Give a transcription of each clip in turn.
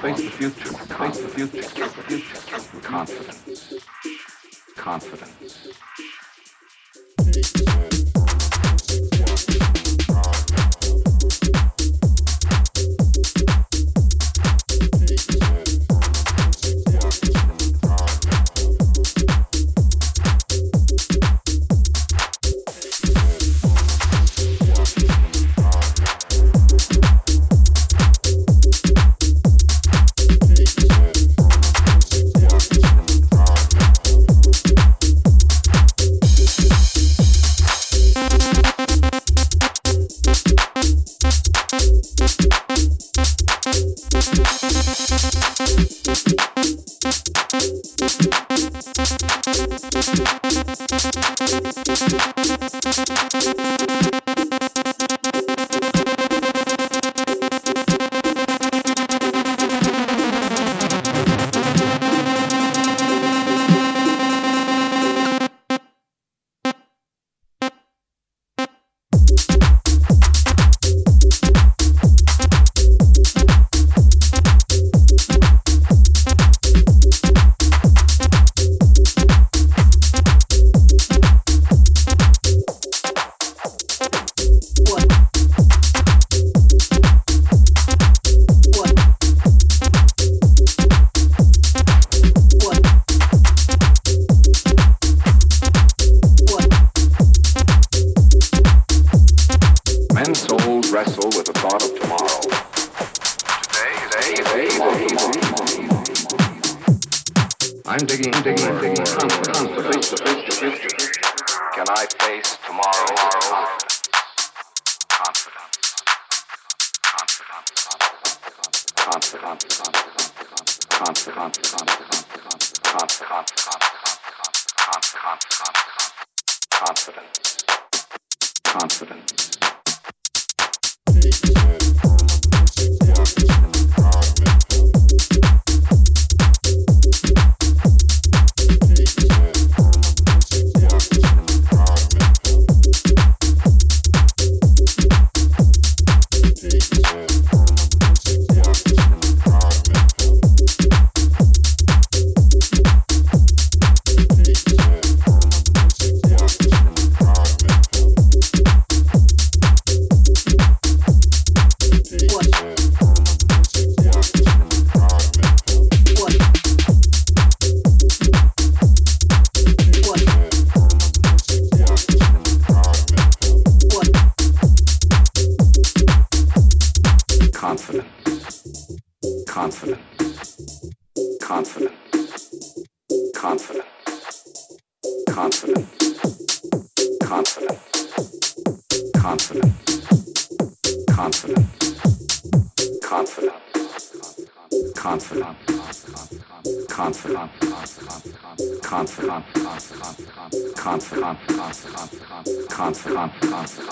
Face the future. Face the future.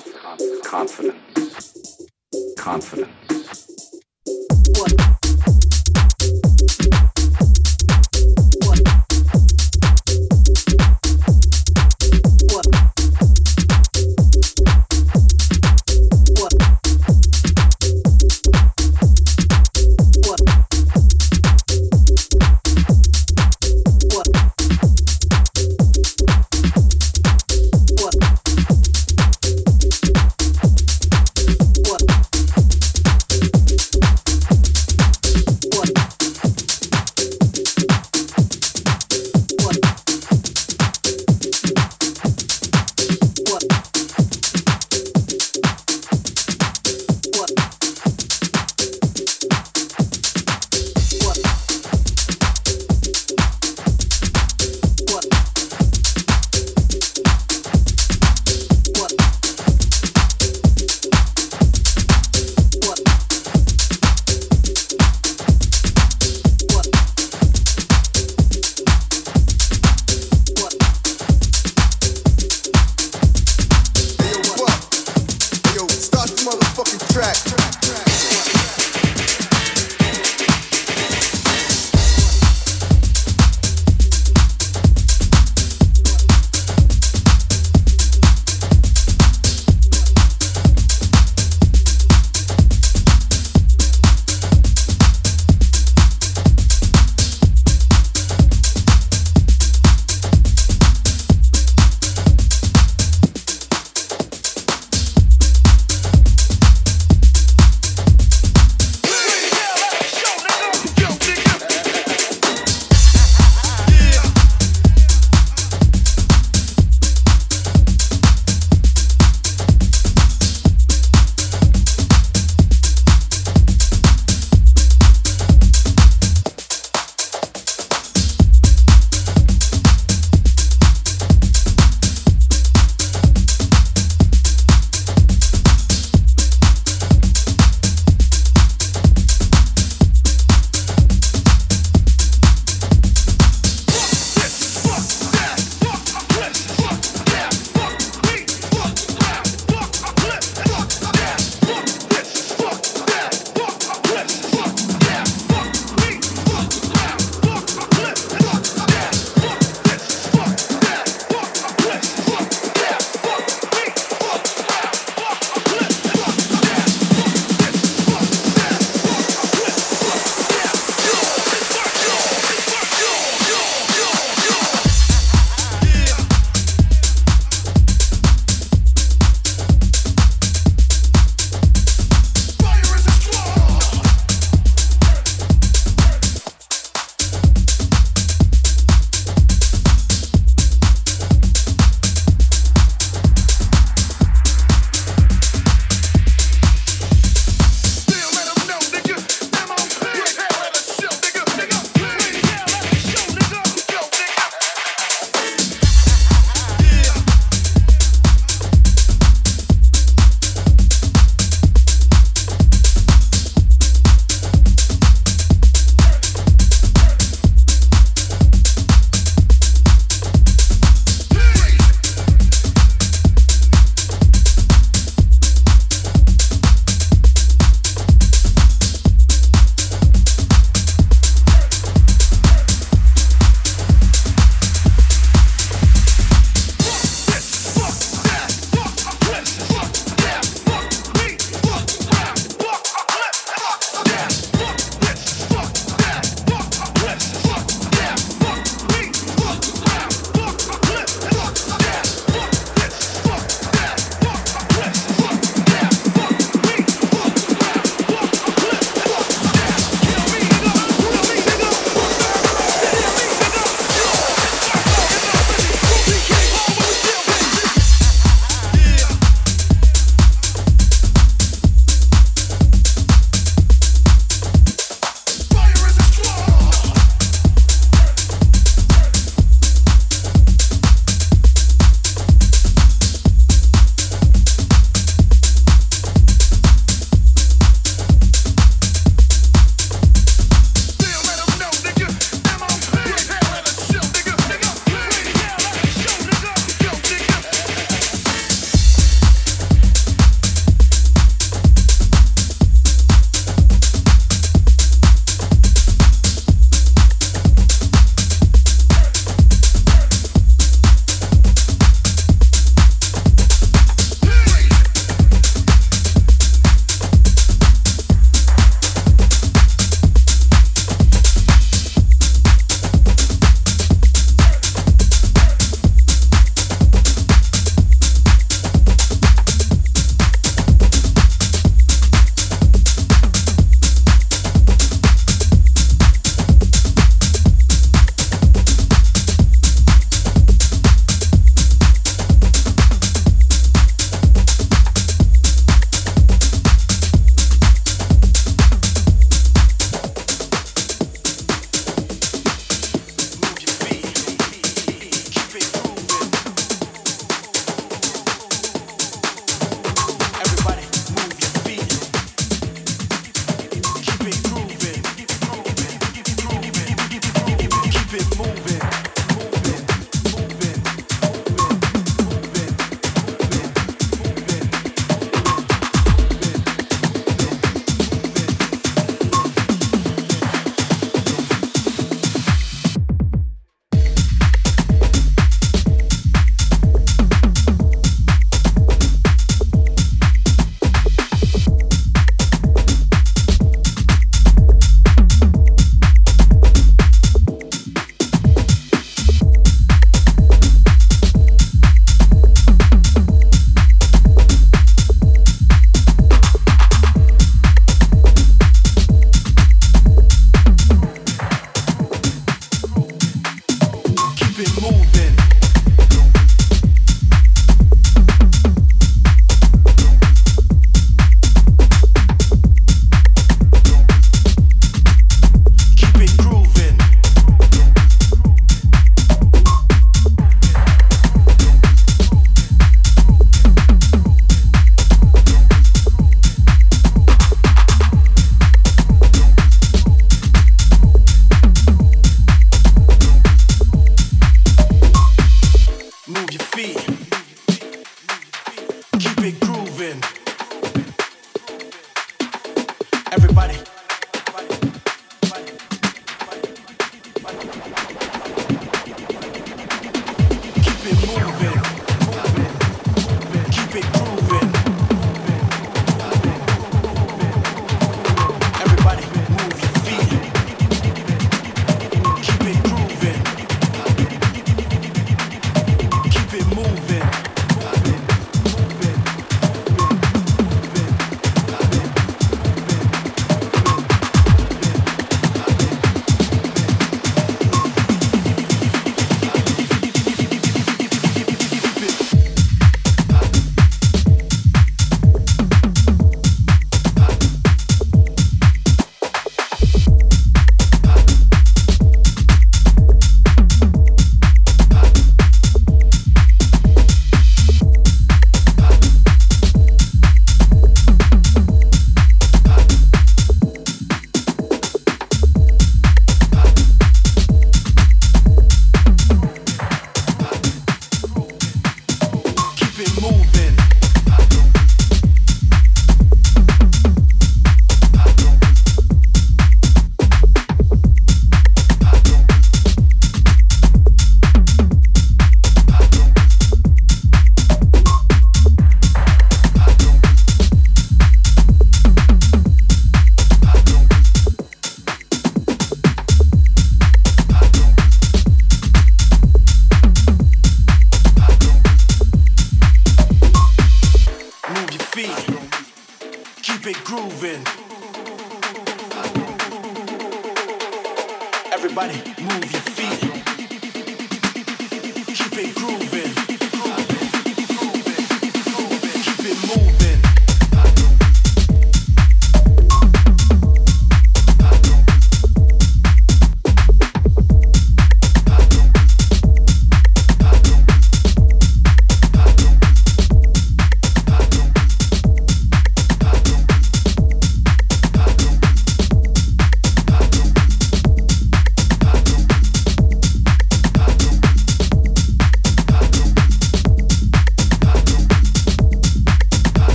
confidence confidence. Confidence. what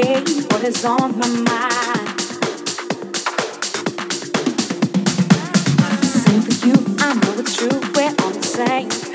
what is on my mind. Same for you, I know it's true, we're on the same.